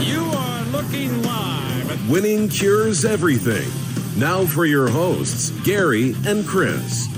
You are looking live Winning cures everything. Now for your hosts, Gary and Chris.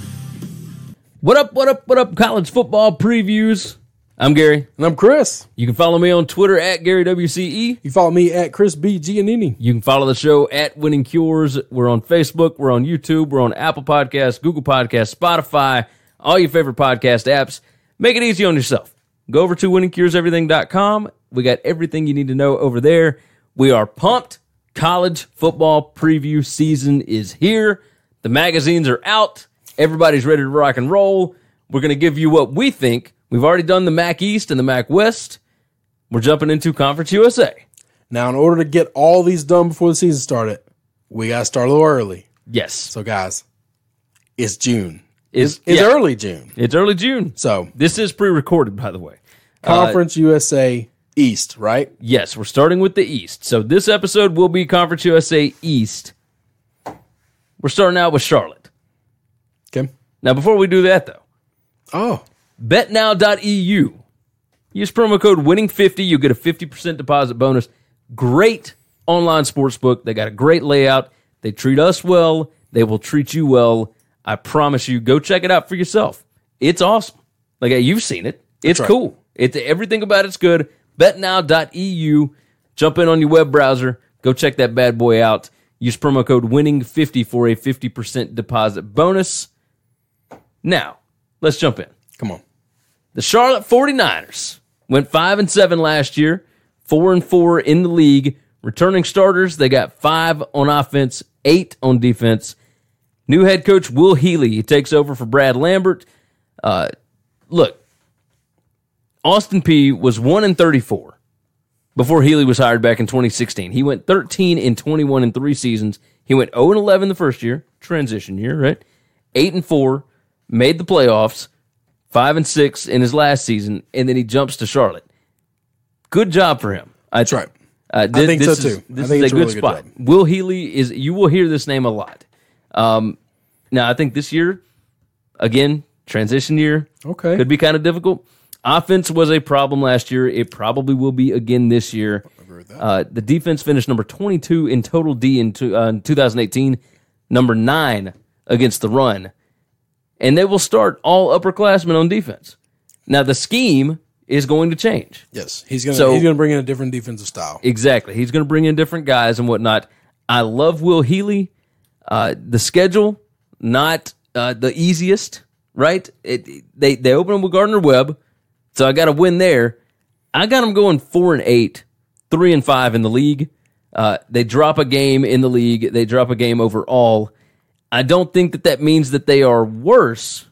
What up, what up, what up, college football previews? I'm Gary. And I'm Chris. You can follow me on Twitter at GaryWCE. You follow me at Chris B. Giannini. You can follow the show at Winning Cures. We're on Facebook, we're on YouTube, we're on Apple Podcasts, Google Podcasts, Spotify, all your favorite podcast apps. Make it easy on yourself. Go over to winningcureseverything.com. We got everything you need to know over there. We are pumped. College football preview season is here. The magazines are out. Everybody's ready to rock and roll. We're going to give you what we think. We've already done the MAC East and the MAC West. We're jumping into Conference USA. Now, in order to get all these done before the season started, we got to start a little early. Yes. So, guys, it's June. It's, It's yeah, early June. It's early June. So, This is pre-recorded, by the way. Uh, Conference USA East, right? Yes, we're starting with the East. So this episode will be Conference USA East. We're starting out with Charlotte. Okay. Now, before we do that, though, Oh, betnow.eu. Use promo code winning50. You get a 50% deposit bonus. Great online sports book. They got a great layout. They treat us well. They will treat you well. I promise you. Go check it out for yourself. It's awesome. Like you've seen it. It's right. cool. It's everything about it's good. Betnow.eu. Jump in on your web browser. Go check that bad boy out. Use promo code winning50 for a 50% deposit bonus. Now, let's jump in. come on. The Charlotte 49ers went 5 and 7 last year, 4 and 4 in the league. Returning starters, they got 5 on offense, 8 on defense. New head coach Will Healy, he takes over for Brad Lambert. Uh, look, Austin Peay was 1 and 34 before Healy was hired back in 2016. He went 13 and 21 in 3 seasons. He went 0 and 11 the first year, transition year, right? 8 and 4, made the playoffs five and six in his last season, and then he jumps to Charlotte. Good job for him. That's right. Uh, I think so, is- too. I This think is it's a good really good spot. job. Will Healy is. You will hear this name a lot. Um, now I think this year, again, transition year. Okay. could be kind of difficult. Offense was a problem last year. It probably will be again this year. Uh, the defense finished number 22 in total D in, two, uh, in 2018, number nine against the run, and they will start all upperclassmen on defense. Now the scheme is going to change. Yes. He's going to So- he's going to bring in a different defensive style. Exactly. He's going to bring in different guys and whatnot. I love Will Healy. Uh, the schedule, not uh, the easiest, right? It, they they open with Gardner Webb, so I got to win there. I got them going four and eight, three and five in the league. Uh, they drop a game in the league. They drop a game overall. I don't think that that means that they are worse.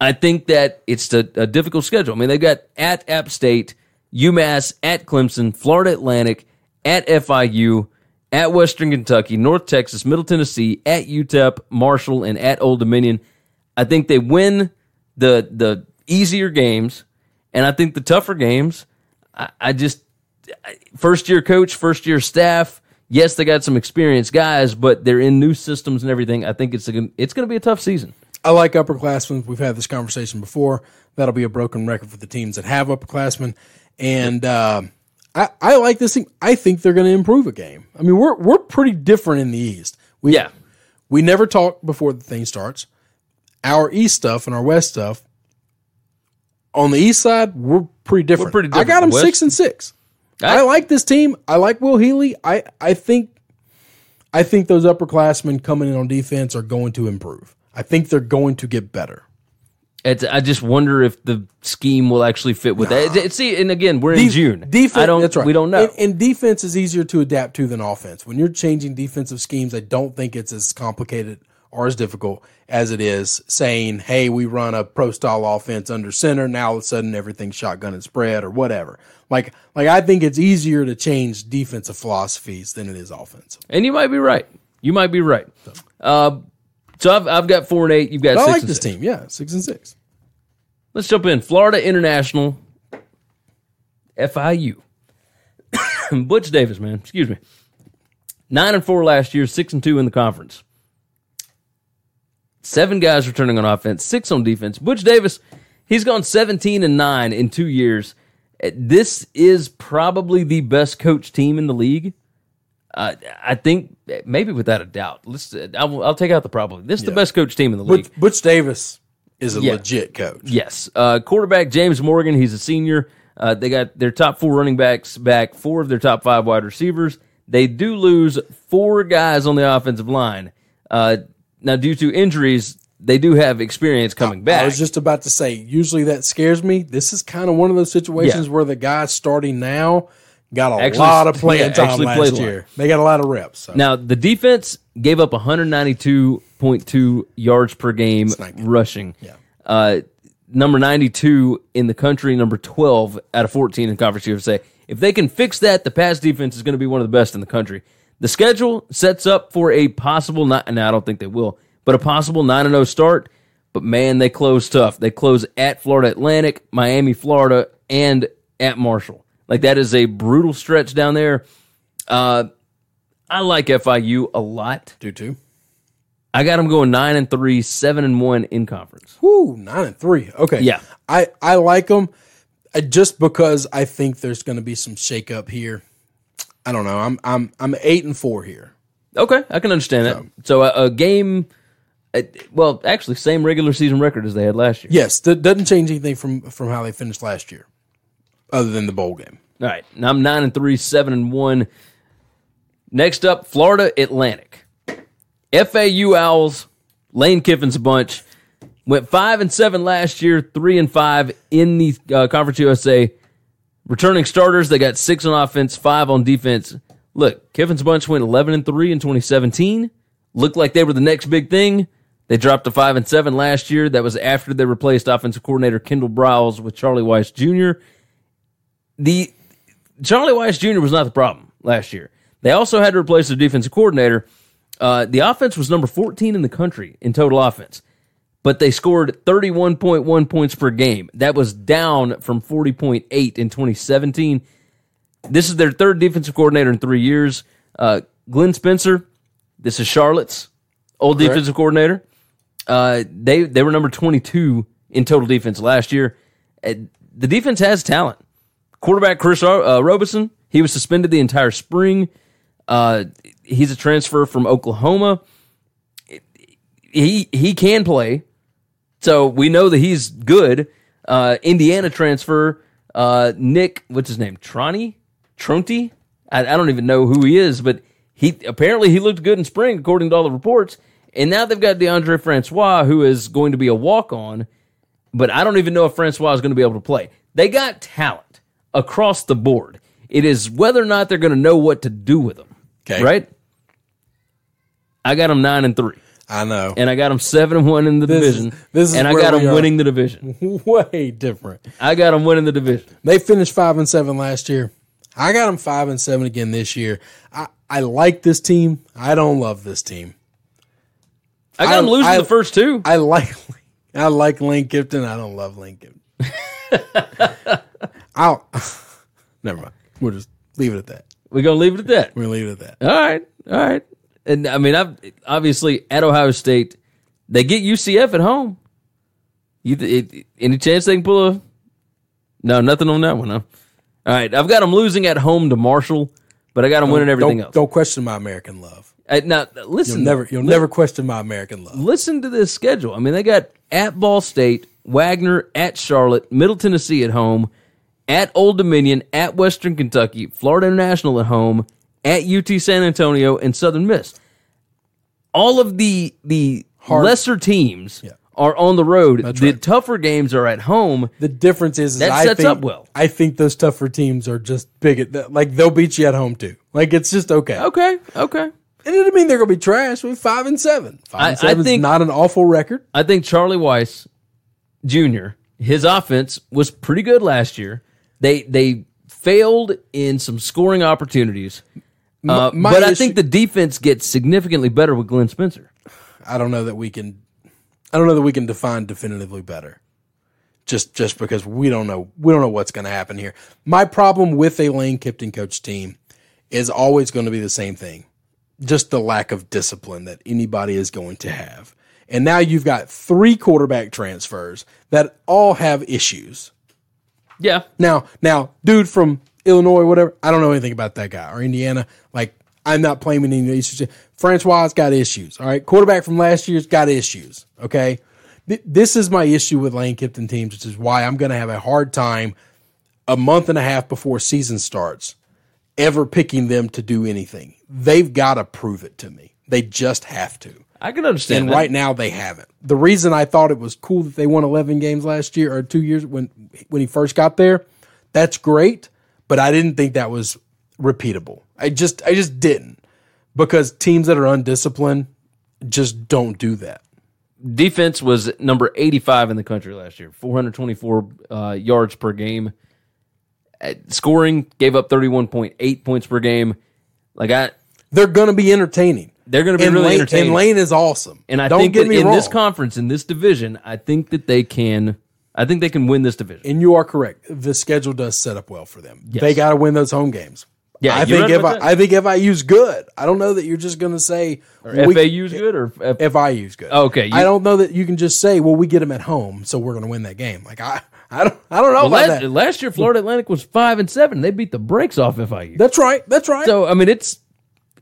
I think that it's a, a difficult schedule. I mean, they've got at App State, UMass, at Clemson, Florida Atlantic, at FIU, at Western Kentucky, North Texas, Middle Tennessee, at UTEP, Marshall, and at Old Dominion. I think they win the the easier games, and I think the tougher games. I, I just first year coach, first year staff. Yes, they got some experienced guys, but they're in new systems and everything. I think it's a, it's going to be a tough season. I like upperclassmen. We've had this conversation before. That'll be a broken record for the teams that have upperclassmen. And uh, I, I like this team. I think they're going to improve a game. I mean, we're we're pretty different in the East. We, Yeah. We never talk before the thing starts. Our East stuff and our West stuff. On the East side, we're pretty different. pretty different. I got them West- six and six. I, I- like this team. I like Will Healy. I, I think I think those upperclassmen coming in on defense are going to improve. I think they're going to get better. It's, I just wonder if the scheme will actually fit with that. It- See, and again, we're in June. Defense, I don't. that's right. We don't know. And, and defense is easier to adapt to than offense. When you're changing defensive schemes, I don't think it's as complicated or as difficult as it is saying, "Hey, we run a pro style offense under center." Now all of a sudden everything's shotgun and spread or whatever. Like, like I think it's easier to change defensive philosophies than it is offensive. And you might be right. You might be right. Uh, so I've, I've got four and eight. You've got I six like this six. team. Yeah, six and six. Let's jump in. Florida International, FIU. Butch Davis, man. Excuse me. Nine and four last year, six and two in the conference. Seven guys returning on offense, six on defense. Butch Davis, he's gone 17 and nine in two years. This is probably the best coach team in the league. Uh, I think maybe without a doubt. Let's. I'll, I'll take out the problem. This is the best coach team in the league. Butch, Butch Davis is a Yeah. legit coach. Yes. Uh, quarterback James Morgan, he's a senior. Uh, they got their top four running backs back, four of their top five wide receivers. They do lose four guys on the offensive line. Uh, now, due to injuries, they do have experience coming back. I was just about to say, usually that scares me. This is kind of one of those situations Yeah. where the guy starting now got a Actually- lot of playing yeah, time actually last played a lot. year. They got a lot of reps. So. Now, the defense gave up 192.2 yards per game rushing. Yeah. Uh, number 92 in the country, number 12 out of 14 in Conference USA. If they can fix that, the pass defense is going to be one of the best in the country. The schedule sets up for a possible, not, and I don't think they will, but a possible 9 and 0 start. But man, they close tough. They close at Florida Atlantic, Miami, Florida, and at Marshall. Like that is a brutal stretch down there. Uh, I like FIU a lot. do too. I got them going nine and three, seven and one in conference. Whoo, nine and three. Okay. Yeah. I, I like them just because I think there's going to be some shakeup here. I don't know. I'm I'm I'm eight and four here. Okay, I can understand that. So a, a game, uh, well, actually, same regular season record as they had last year. Yes, that doesn't change anything from from how they finished last year, other than the bowl game. All right, now I'm nine and three, seven and one. Next up, Florida Atlantic, FAU Owls, Lane Kiffin's bunch went five and seven last year, three and five in the uh, Conference USA. Returning starters, they got six on offense, five on defense. Look, Kiffin's bunch went eleven and three in 2017. Looked like they were the next big thing. They dropped to five and seven last year. That was after they replaced offensive coordinator Kendall Briles with Charlie Weis Jr. The Charlie Weis Jr. was not the problem last year. They also had to replace their defensive coordinator. Uh, the offense was number 14 in the country in total offense, but they scored 31.1 points per game. That was down from 40.8 in 2017. This is their third defensive coordinator in three years. Uh, Glenn Spencer, this is Charlotte's old defensive coordinator. Uh, they they were number 22 in total defense last year. Uh, the defense has talent. Quarterback Chris uh, Robison, he was suspended the entire spring. Uh, he's a transfer from Oklahoma. He he can play, so we know that he's good. Uh, Indiana transfer uh, Nick, what's his name? Tronti, Tronti. I, I don't even know who he is, but he apparently he looked good in spring according to all the reports. And now they've got DeAndre Francois, who is going to be a walk on, but I don't even know if Francois is going to be able to play. They got talent across the board. It is whether or not they're going to know what to do with them. Okay. Right? I got them nine and three, I know. and I got them seven and one in the This is- division, this is and I got them winning the division. Way different. I got them winning the division. They finished five and seven last year. I got them five and seven again this year. I, I like this team. I don't love this team. I got I- them losing I- the first two. I like I like Lane Kiffin. I don't love Lane Kiffin. I'll never mind. We'll just leave it at that. We're gonna leave it at that. We're gonna leave it at that. All right, all right. And I mean, I've obviously at Ohio State, they get UCF at home. You it, any chance they can pull a? No, nothing on that one. Huh? All right, I've got them losing at home to Marshall, but I got them winning everything don't, else. Don't question my American love. Uh, now, listen, You'll never you'll never question my American love. listen to this schedule. I mean, they got at Ball State, Wagner at Charlotte, Middle Tennessee at home, at Old Dominion, at Western Kentucky, Florida International at home, at UT San Antonio, and Southern Miss. All of the the lesser teams Yeah. are on the road. the right. tougher games are at home. The difference is, is That I sets think, up well. I think those tougher teams are just big. At, like they'll beat you at home too. Like it's just okay. Okay, okay. It doesn't mean they're going to be trash. We're five and seven. Five I- and seven is not an awful record. I think Charlie Weis Jr. His offense was pretty good last year. They they failed in some scoring opportunities, uh, my but I issue- think the defense gets significantly better with Glenn Spencer. I don't know that we can. I don't know that we can define definitively better. Just just because we don't know we don't know what's going to happen here. My problem with a Lane Kiffin coach team is always going to be the same thing. Just the lack of discipline that anybody is going to have. And now you've got three quarterback transfers that all have issues. Yeah, Now, now, dude from Illinois, whatever, I don't know anything about that guy or Indiana. Like, I'm not blaming any issues. Francois got issues. All right. Quarterback from last year's got issues. Okay. Th- This is my issue with Lane Kiffin teams, which is why I'm going to have a hard time a month and a half before season starts ever picking them to do anything. They've got to prove it to me. They just have to. I can understand. And that. right now they haven't. The reason I thought it was cool that they won 11 games last year or 2 years when when he first got there, that's great, but I didn't think that was repeatable. I just I just didn't. Because teams that are undisciplined just don't do that. defense was number 85 in the country last year 424 uh, yards per game At scoring gave up 31.8 points per game like i They're going to be entertaining. They're going to be And really Lane, entertaining and Lane is awesome. And I don't think get me in wrong. this conference in this division i think that they can i think they can win this division and you are correct. The schedule does set up well for them. Yes. They got to win those home games. Yeah, I think if I, that. I think FIU's good. I don't know that you're just going to say or we- fau's good or F- FIU's good. Okay, you- I don't know that you can just say, "Well, we get them at home, so we're going to win that game." Like I, I don't, I don't know well, about last, that. last year florida atlantic was 5 and 7 they beat the brakes off fiu That's right. That's right. so i mean it's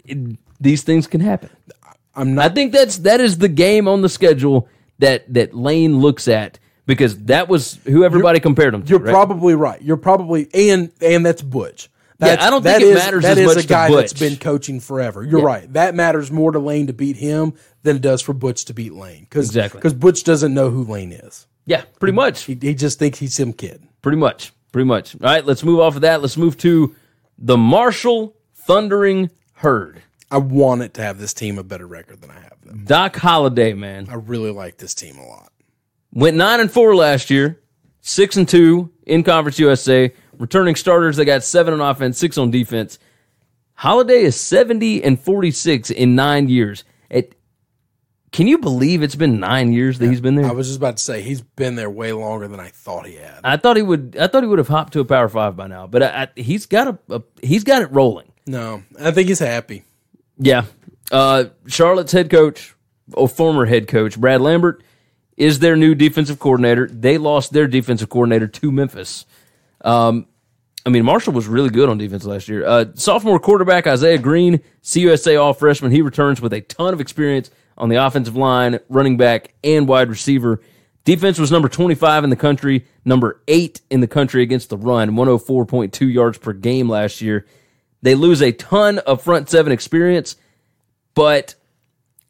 it, these things can happen I'm I think that's that is the game on the schedule that that Lane looks at because that was who everybody compared him to. You're right? probably right. You're probably and and that's Butch. That's, I don't think that it is- matters that as is much a guy that's been coaching forever. You're Yeah. right. That matters more to Lane to beat him than it does for Butch to beat Lane. Cause, Exactly. Because Butch doesn't know who Lane is. yeah, pretty much, He, he just thinks he's some kid. pretty much, pretty much. All right, let's move off of that. Let's move to the Marshall Thundering Herd. I want it to have this team a better record than I have them. Doc Holliday, man, I really like this team a lot. went nine and four last year, six and two in Conference USA. Returning starters, they got seven on offense, six on defense. Holliday is seventy and forty six in nine years. It, can you believe it's been nine years that he's been there? I was just about to say he's been there way longer than I thought he had. I thought he would. I thought he would have hopped to a Power Five by now, but I, I, he's got a, a he's got it rolling. No, I think he's happy. Yeah. Uh, Charlotte's head coach, or former head coach, Brad Lambert, is their new defensive coordinator. They lost their defensive coordinator to Memphis. Um, I mean, Marshall was really good on defense last year. Uh, sophomore quarterback Isaiah Green, CUSA All Freshman, he returns with a ton of experience on the offensive line, running back, and wide receiver. Defense was number 25 in the country, number 8 in the country against the run, 104.2 yards per game last year. They lose a ton of front seven experience, but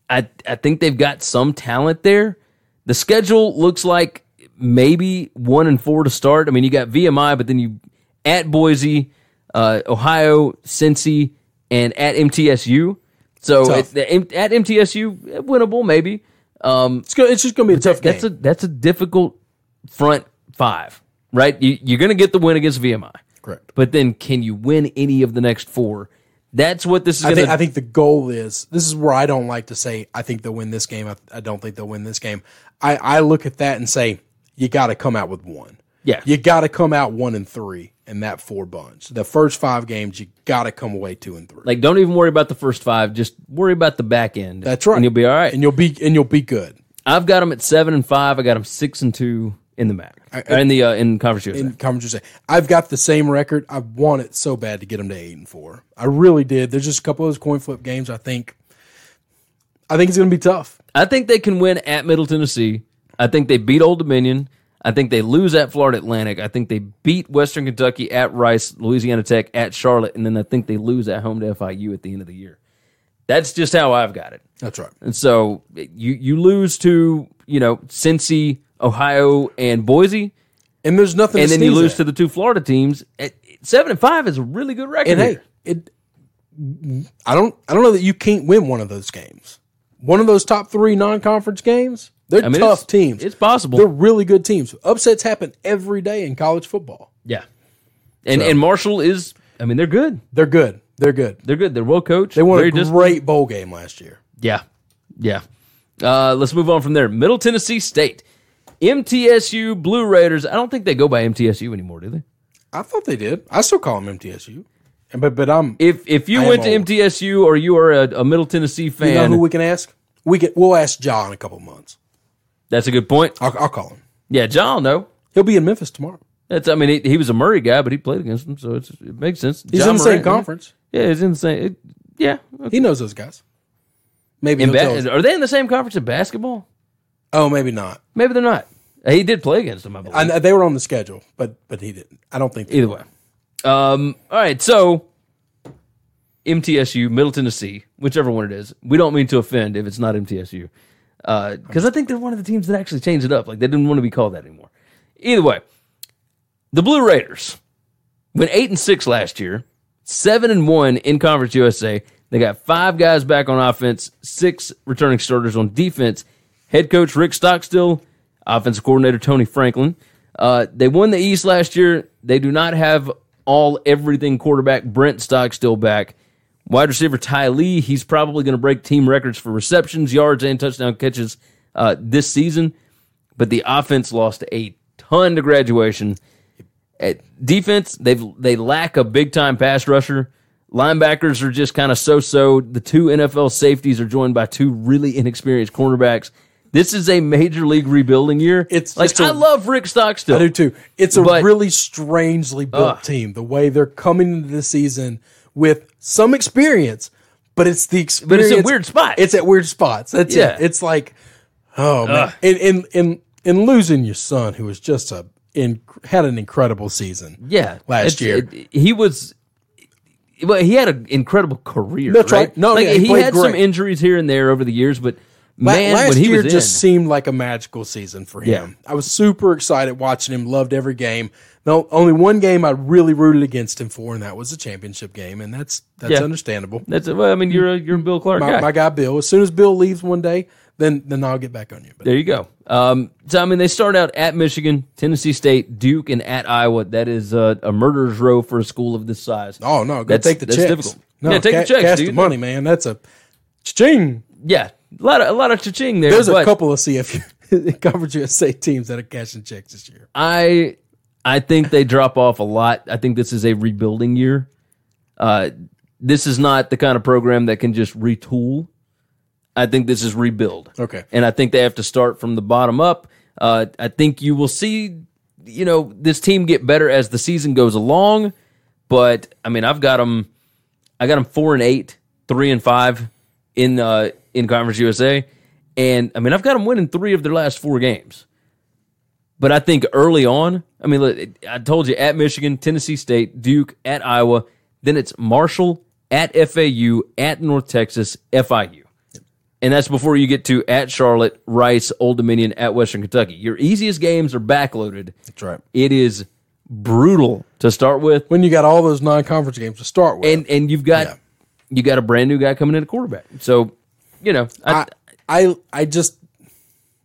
I I think they've got some talent there. The schedule looks like maybe one and four to start. I mean, you got VMI, but then you at Boise, uh, Ohio, Cincy, and at MTSU. So it, at MTSU, winnable maybe. Um, It's, it's just going to be a tough game. that's a that's a difficult front five, right? You, you're going to get the win against VMI, Correct. but then can you win any of the next four? That's what this is I going think. I think the goal is this is where I don't like to say I think they'll win this game. I, I don't think they'll win this game. I, I look at that and say you got to come out with one. Yeah. you got to come out one and three in that four bunch. The first five games you got to come away two and three. Like, don't even worry about the first five. Just worry about the back end. That's right, and you'll be all right. and you'll be and you'll be good. I've got them at seven and five. I got them six and two in the MAC, Or in the uh, in conference USA. in conference. USA. I've got the same record. I want it so bad to get them to eight and four. I really did. There's just a couple of those coin flip games. I think. I think it's going to be tough. I think they can win at Middle Tennessee. I think they beat Old Dominion. I think they lose at Florida Atlantic. I think they beat Western Kentucky at Rice, Louisiana Tech at Charlotte, and then I think they lose at home to FIU at the end of the year. That's just how I've got it. That's right. And so you you lose to you know Cincy, Ohio, and Boise, And there's nothing. and then you lose at. to the two Florida teams. At seven and five is a really good record. And hey, it I don't I don't know that you can't win one of those games. One of those top three non conference games. They're I mean, tough it's- teams. it's possible. They're really good teams. Upsets happen every day in college football. Yeah. And and Marshall is I mean, they're good. They're good. They're good. They're good. They're well coached. They won a great bowl game last year. Yeah. Yeah. Uh, let's move on from there. Middle Tennessee State. MTSU Blue Raiders. I don't think they go by MTSU anymore, do they? I thought they did. I still call them MTSU. But but I'm If if you I went to old. MTSU or you are a, a Middle Tennessee you fan, know who we can ask? We can we'll ask Ja in a couple months. that's a good point. I'll, I'll call him. Yeah, Ja, no. He'll be in Memphis tomorrow. That's I mean he, he was a Murray guy, but he played against them, so it's, it makes sense. He's Ja in the same Morant, conference. Yeah, he's in the same. it- yeah. He knows those guys. Maybe In he'll tell us. ba- are they in the same conference in basketball? Oh, maybe not. Maybe they're not. He did play against them, I believe. I, they were on the schedule, but but he didn't. I don't think they Either were. way. Um, all right, so MTSU, Middle Tennessee, whichever one it is. We don't mean to offend if it's not MTSU. Because I think they're one of the teams that actually changed it up. Like they didn't want to be called that anymore. Either way, the Blue Raiders went eight and six last year, seven and one in Conference USA. They got five guys back on offense, six returning starters on defense. Head coach Rick Stockstill, offensive coordinator Tony Franklin. Uh, they won the East last year. They do not have all everything quarterback Brent Stockstill back. Wide receiver Ty Lee, he's probably going to break team records for receptions, yards, and touchdown catches uh, this season. But the offense lost a ton to graduation. At defense, they've they lack a big time pass rusher. Linebackers are just kind of so so. The two NFL safeties are joined by two really inexperienced cornerbacks. This is a major league rebuilding year. It's like a- I love Rick Stockstill. I do too. It's a But- really strangely built Ugh. team. The way they're coming into the season with some experience, but it's the experience. But it's at weird spots. It's at weird spots. That's Yeah. it. It's like, oh man, and and and and losing your son, who was just a in had an incredible season. Yeah, last year. it- he was. Well, he had an incredible career. That's right. No, like, yeah, he he, had some injuries here and there over the years, but man, last when he year just in, seemed like a magical season for him. Yeah. I was super excited watching him. Loved every game. No, only one game I really rooted against him for, and that was the championship game, and that's that's Yeah. understandable. that's well, I mean, you're a you're a Bill Clark my, guy. my guy Bill. As soon as Bill leaves one day, then then I'll get back on you. But There you go. Um, so I mean, they start out at Michigan, Tennessee State, Duke, and at Iowa. That is uh, a murderer's row for a school of this size. oh no, go That's- take the that's checks. difficult. No, Yeah, take the ca- checks, Cash dude. the money, man. That's a ching. Yeah, a lot of a lot of cha-ching there. There's a couple of CFU Conference USA teams that are cashing checks this year. I I think they drop off a lot. I think this is a rebuilding year. Uh, this is not the kind of program that can just retool. I think this is rebuild. Okay. and I think they have to start from the bottom up. Uh, I think you will see, you know, this team get better as the season goes along. But I mean, I've got them. I got them four and eight, three and five in uh, in Conference USA, and I mean, I've got them winning three of their last four games. But I think early on, I mean, look, I told you at Michigan, Tennessee State, Duke, at Iowa, then it's Marshall, at FAU, at North Texas, FIU. And that's before you get to at Charlotte, Rice, Old Dominion, at Western Kentucky. Your easiest games are backloaded. That's right. It is brutal to start with. When you got all those non-conference games to start with, And and you've got Yeah. you got a brand new guy coming in at quarterback. So, you know, I, I, I I just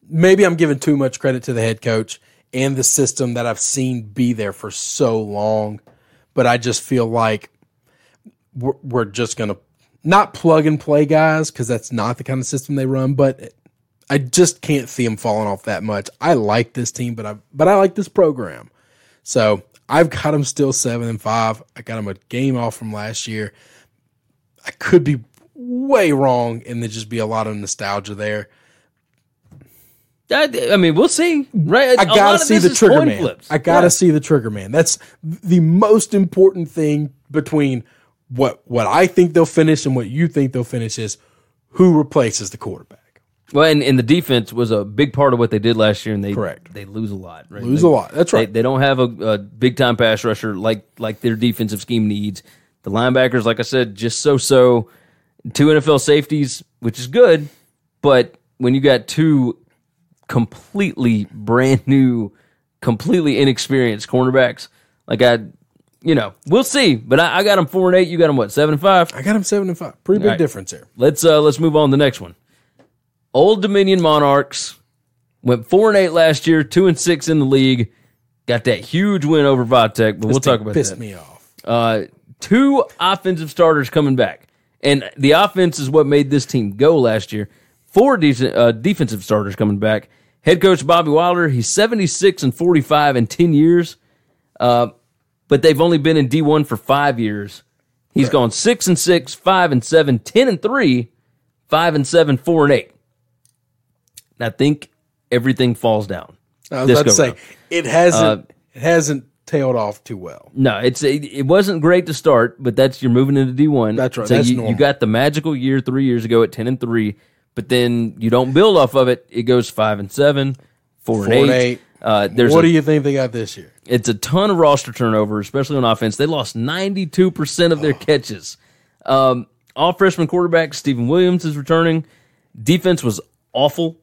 maybe I'm giving too much credit to the head coach and the system that I've seen be there for so long, but I just feel like we're, we're just gonna not plug and play guys because that's not the kind of system they run. But I just can't see them falling off that much. I like this team, but I but I like this program. So I've got them still seven and five. I got them a game off from last year. I could be way wrong, and there just be a lot of nostalgia there. I, I mean, we'll see. Right? I gotta see the trigger man. flips. I gotta Yeah. see the trigger man. That's the most important thing between what what I think they'll finish and what you think they'll finish is who replaces the quarterback. Well, and, and the defense was a big part of what they did last year, and they Correct. they lose a lot. Right? Lose They- a lot. That's They, right. they don't have a, a big time pass rusher like like their defensive scheme needs. The linebackers, like I said, just so so. Two NFL safeties, which is good, but when you got two completely brand new, completely inexperienced cornerbacks, like I, you know, we'll see. But I, I got them four and eight. You got them what seven and five? I got him seven and five. Pretty big right. difference there. Let's uh let's move on to the next one. Old Dominion Monarchs went four and eight last year, two and six in the league. Got that huge win over Va Tech, but we'll talk about pissed that. Pissed me off. Uh, two offensive starters coming back, and the offense is what made this team go last year. Four decent uh, defensive starters coming back. Head coach Bobby Wilder, he's seventy six and forty five in ten years, uh, but they've only been in D one for five years. He's gone six and six, five and seven, ten and three, five and seven, four and eight. And I think everything falls down. I was about to say round. it hasn't Uh, it hasn't tailed off too well. No, it's it, it wasn't great to start, but that's you're moving into D one. That's right, So that's you, you got the magical year three years ago at ten and three, but then you don't build off of it. It goes five and seven, four, and Four and eight. eight. Uh, there's what a, do you think they got this year? it's a ton of roster turnover, especially on offense. They lost ninety two percent of their catches. Um, all freshman quarterback Stephen Williams is returning. Defense was awful,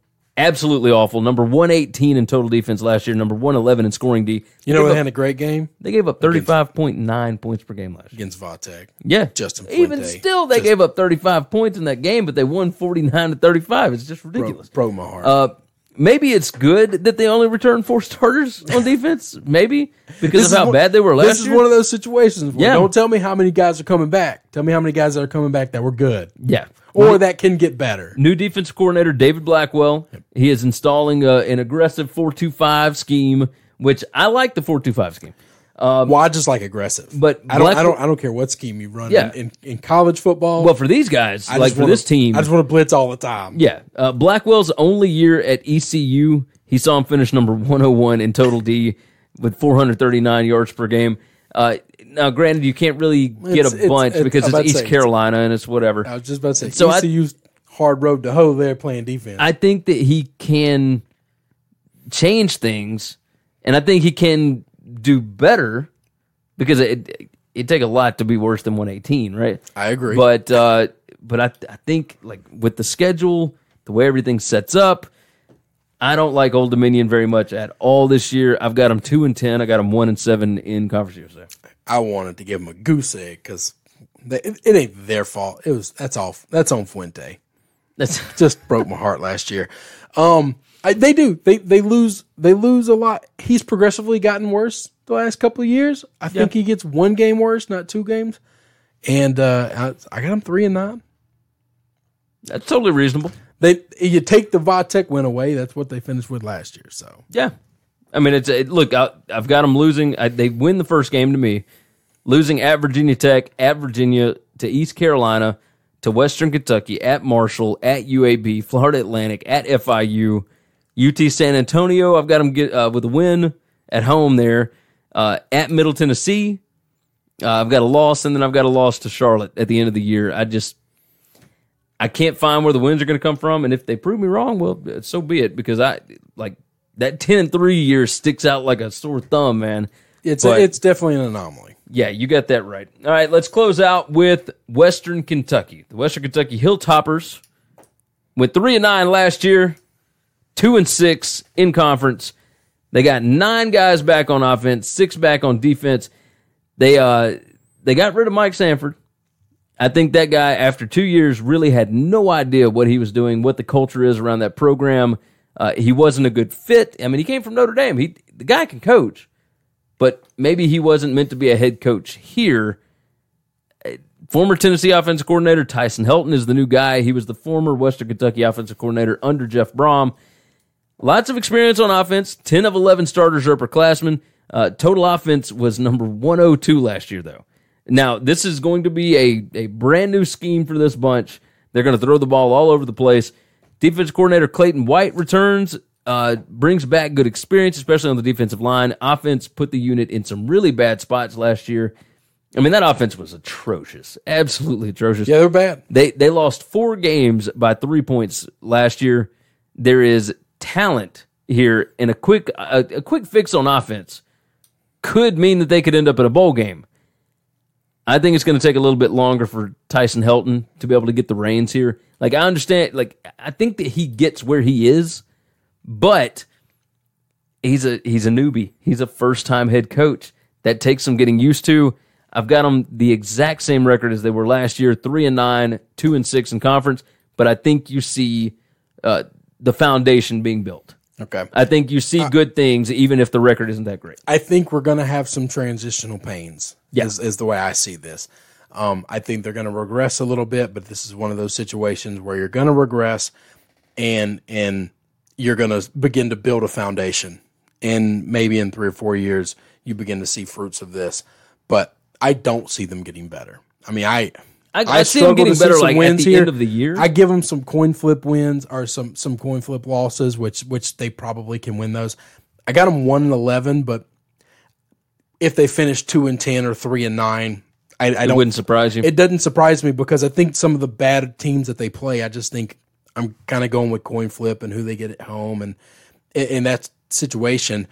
absolutely awful. Number one eighteen in total defense last year. Number one eleven in scoring D. You know they up- had a great game they gave up thirty five point nine points per game last year. against Va Tech. Yeah. Justin Even still, they Just- gave up 35 points in that game, but they won 49 to 35. It's just ridiculous. Broke, broke my heart. Uh, maybe it's good that they only returned four starters on defense. Maybe because This of how one- bad they were last This is year. one of those situations where Yeah. don't tell me how many guys are coming back. Tell me how many guys are coming back that were good yeah. or that can get better. New defensive coordinator David Blackwell. He is installing uh, an aggressive four-two-five scheme, which I like the four-two-five scheme. Well, I just like aggressive, Um, but I don't. Black- I don't. I don't care what scheme you run Yeah. in, in, in college football. Well, for these guys, I like for wanna- this team, I just want to blitz all the time. Yeah, uh, Blackwell's only year at ECU, he saw him finish number 101 in total D with 439 yards per game. Uh, now, granted, you can't really get It's- a bunch it's- because it's East it's- Carolina and it's whatever. I was just about to say. So I- ECU's hard road to hoe there playing defense. I think that he can change things, and I think he can do better because it it take a lot to be worse than 118, right? I agree. But uh, but I I think like with the schedule, the way everything sets up, I don't like Old Dominion very much at all this year. I've got them two and ten. I got them one and seven in conference USA. I wanted to give them a goose egg because it, it ain't their fault. It was that's all. That's on Fuente. That's just broke my heart last year. Um, I, they do. They they lose. They lose a lot. He's progressively gotten worse the last couple of years. I think he gets one game worse, not two games. And uh, I, I got him three and nine. that's totally reasonable. They you take the Va Tech win away. That's what they finished with last year. So Yeah, I mean it's it, look. I, I've got them losing. I, they win the first game to me, losing at Virginia Tech, at Virginia, to East Carolina, to Western Kentucky, at Marshall, at UAB, Florida Atlantic, at FIU, UT San Antonio. I've got them get uh, with a win at home there, uh, at Middle Tennessee. Uh, I've got a loss, and then I've got a loss to Charlotte at the end of the year. I just I can't find where the wins are going to come from, and if they prove me wrong, well, so be it. Because I like that ten and three year sticks out like a sore thumb, man. it's But- it's definitely an anomaly. Yeah, you got that right. All right, let's close out with Western Kentucky. The Western Kentucky Hilltoppers went three and nine last year, two and six in conference. They got nine guys back on offense, six back on defense. They uh they got rid of Mike Sanford. I think that guy, after two years, really had no idea what he was doing, what the culture is around that program. Uh, he wasn't a good fit. I mean, he came from Notre Dame. He the guy can coach, but maybe he wasn't meant to be a head coach here. Former Tennessee offensive coordinator Tyson Helton is the new guy. He was the former Western Kentucky offensive coordinator under Jeff Brohm. Lots of experience on offense. 10 of 11 starters are upperclassmen. Uh, total offense was number 102 last year, though. Now, this is going to be a, a brand new scheme for this bunch. They're going to throw the ball all over the place. Defense coordinator Clayton White returns, uh, brings back good experience, especially on the defensive line. Offense put the unit in some really bad spots last year. I mean, that offense was atrocious, absolutely atrocious. Yeah, they're bad. They they lost four games by three points last year. There is talent here, and a quick a, a quick fix on offense could mean that they could end up in a bowl game. I think it's going to take a little bit longer for Tyson Helton to be able to get the reins here. Like I understand, like I think that he gets where he is, but he's a he's a newbie. He's a first time head coach. That takes some getting used to. I've got them the exact same record as they were last year: three and nine, two and six in conference. But I think you see uh, the foundation being built. Okay. I think you see good things, even if the record isn't that great. I think we're going to have some transitional pains. Yeah. Is, is the way I see this. Um, I think they're going to regress a little bit, but this is one of those situations where you're going to regress, and and you're going to begin to build a foundation, and maybe in three or four years you begin to see fruits of this. But I don't see them getting better. I mean, I I- I see them getting better, like, at wins the here. end of the year. I give them some coin flip wins or some some coin flip losses, which which they probably can win those. I got them one and eleven, but if they finish two and ten or three and nine, I, I It don't. wouldn't surprise you. It doesn't surprise me because I think some of the bad teams that they play, I just think I'm kind of going with coin flip and who they get at home, and in that situation,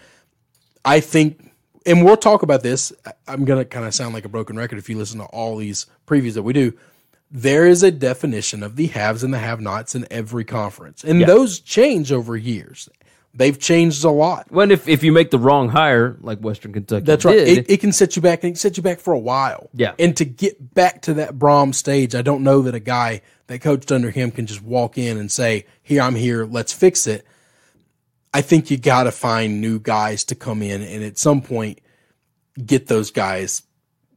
I think, and we'll talk about this. I'm gonna kind of sound like a broken record if you listen to all these previews that we do. There is a definition of the haves and the have-nots in every conference, and those change over years. They've changed a lot. when if, if you make the wrong hire, like Western Kentucky, That's right. did, It, it can set you back and it can set you back for a while. Yeah. And to get back to that Brohm stage, I don't know that a guy that coached under him can just walk in and say, Here, I'm here, let's fix it. I think you got to find new guys to come in and at some point get those guys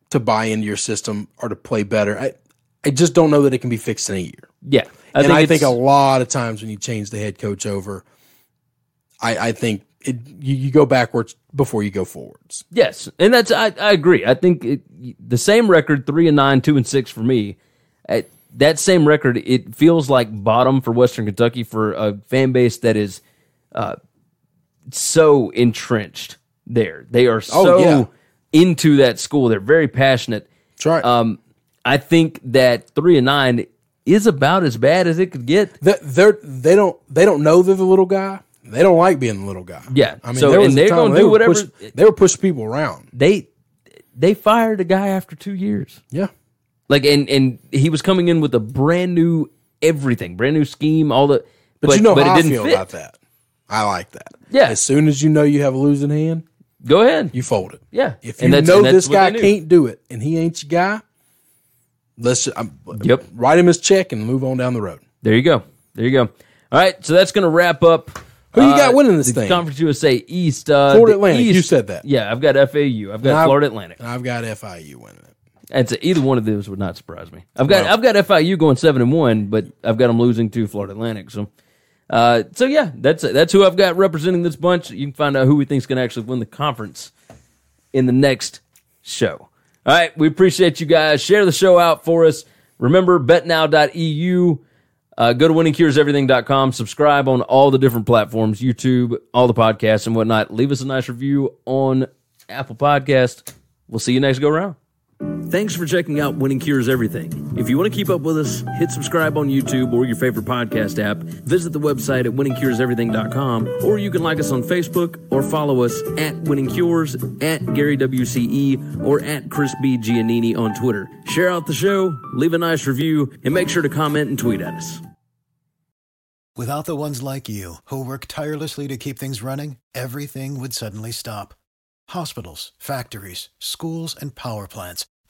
to buy into your system or to play better. I, I just don't know that it can be fixed in a year. yeah. I and think I think a lot of times when you change the head coach over, I, I think it, you, you go backwards before you go forwards. Yes, and that's I, I agree. I think it, the same record, three and nine, two and six for me. At that same record, it feels like bottom for Western Kentucky for a fan base that is uh, so entrenched there. They are so Oh, yeah. into that school. They're very passionate. That's right. Um, I think that three and nine is about as bad as it could get. They- they're they don't they don't know they're the little guy. They don't like being the little guy. Yeah. I mean, So- and they're gonna they do whatever- push- they were pushing people around. They they fired a guy after two years. Yeah, Like and and he was coming in with a brand new everything, brand new scheme, all the. but, you know but how it I didn't feel fit. about that. I like that. Yeah. As soon as you know you have a losing hand, Go ahead. you fold it. Yeah. If And you that's- know this guy can't do it and he ain't your guy, let's just, I'm, Yep. write him his check and move on down the road. There you go. There you go. All right, so that's going to wrap up. Who you got winning this thing? Conference USA East. Uh, Florida Atlantic. You East- said that. Yeah, I've got FAU. I've got I've- Florida Atlantic. And I've got FIU winning it. And so either one of those would not surprise me. I've got Well- I've got FIU going seven and one, but I've got them losing to Florida Atlantic. So, uh, so yeah, that's that's who I've got representing this bunch. You can find out who we think's going to actually win the conference in the next show. All right, we appreciate you guys. Share the show out for us. Remember, betnow.eu. Uh, go to winningcureseverything.com. Subscribe on all the different platforms, YouTube, all the podcasts and whatnot. Leave us a nice review on Apple Podcast. We'll see you next go round. Thanks for checking out Winning Cures Everything. If you want to keep up with us, hit subscribe on YouTube or your favorite podcast app. Visit the website at winningcureseverything.com, or you can like us on Facebook or follow us at Winning Cures, at Gary WCE, or at Chris B. Giannini on Twitter. Share out the show, leave a nice review, and make sure to comment and tweet at us. Without the ones like you, who work tirelessly to keep things running, everything would suddenly stop. Hospitals, factories, schools, and power plants,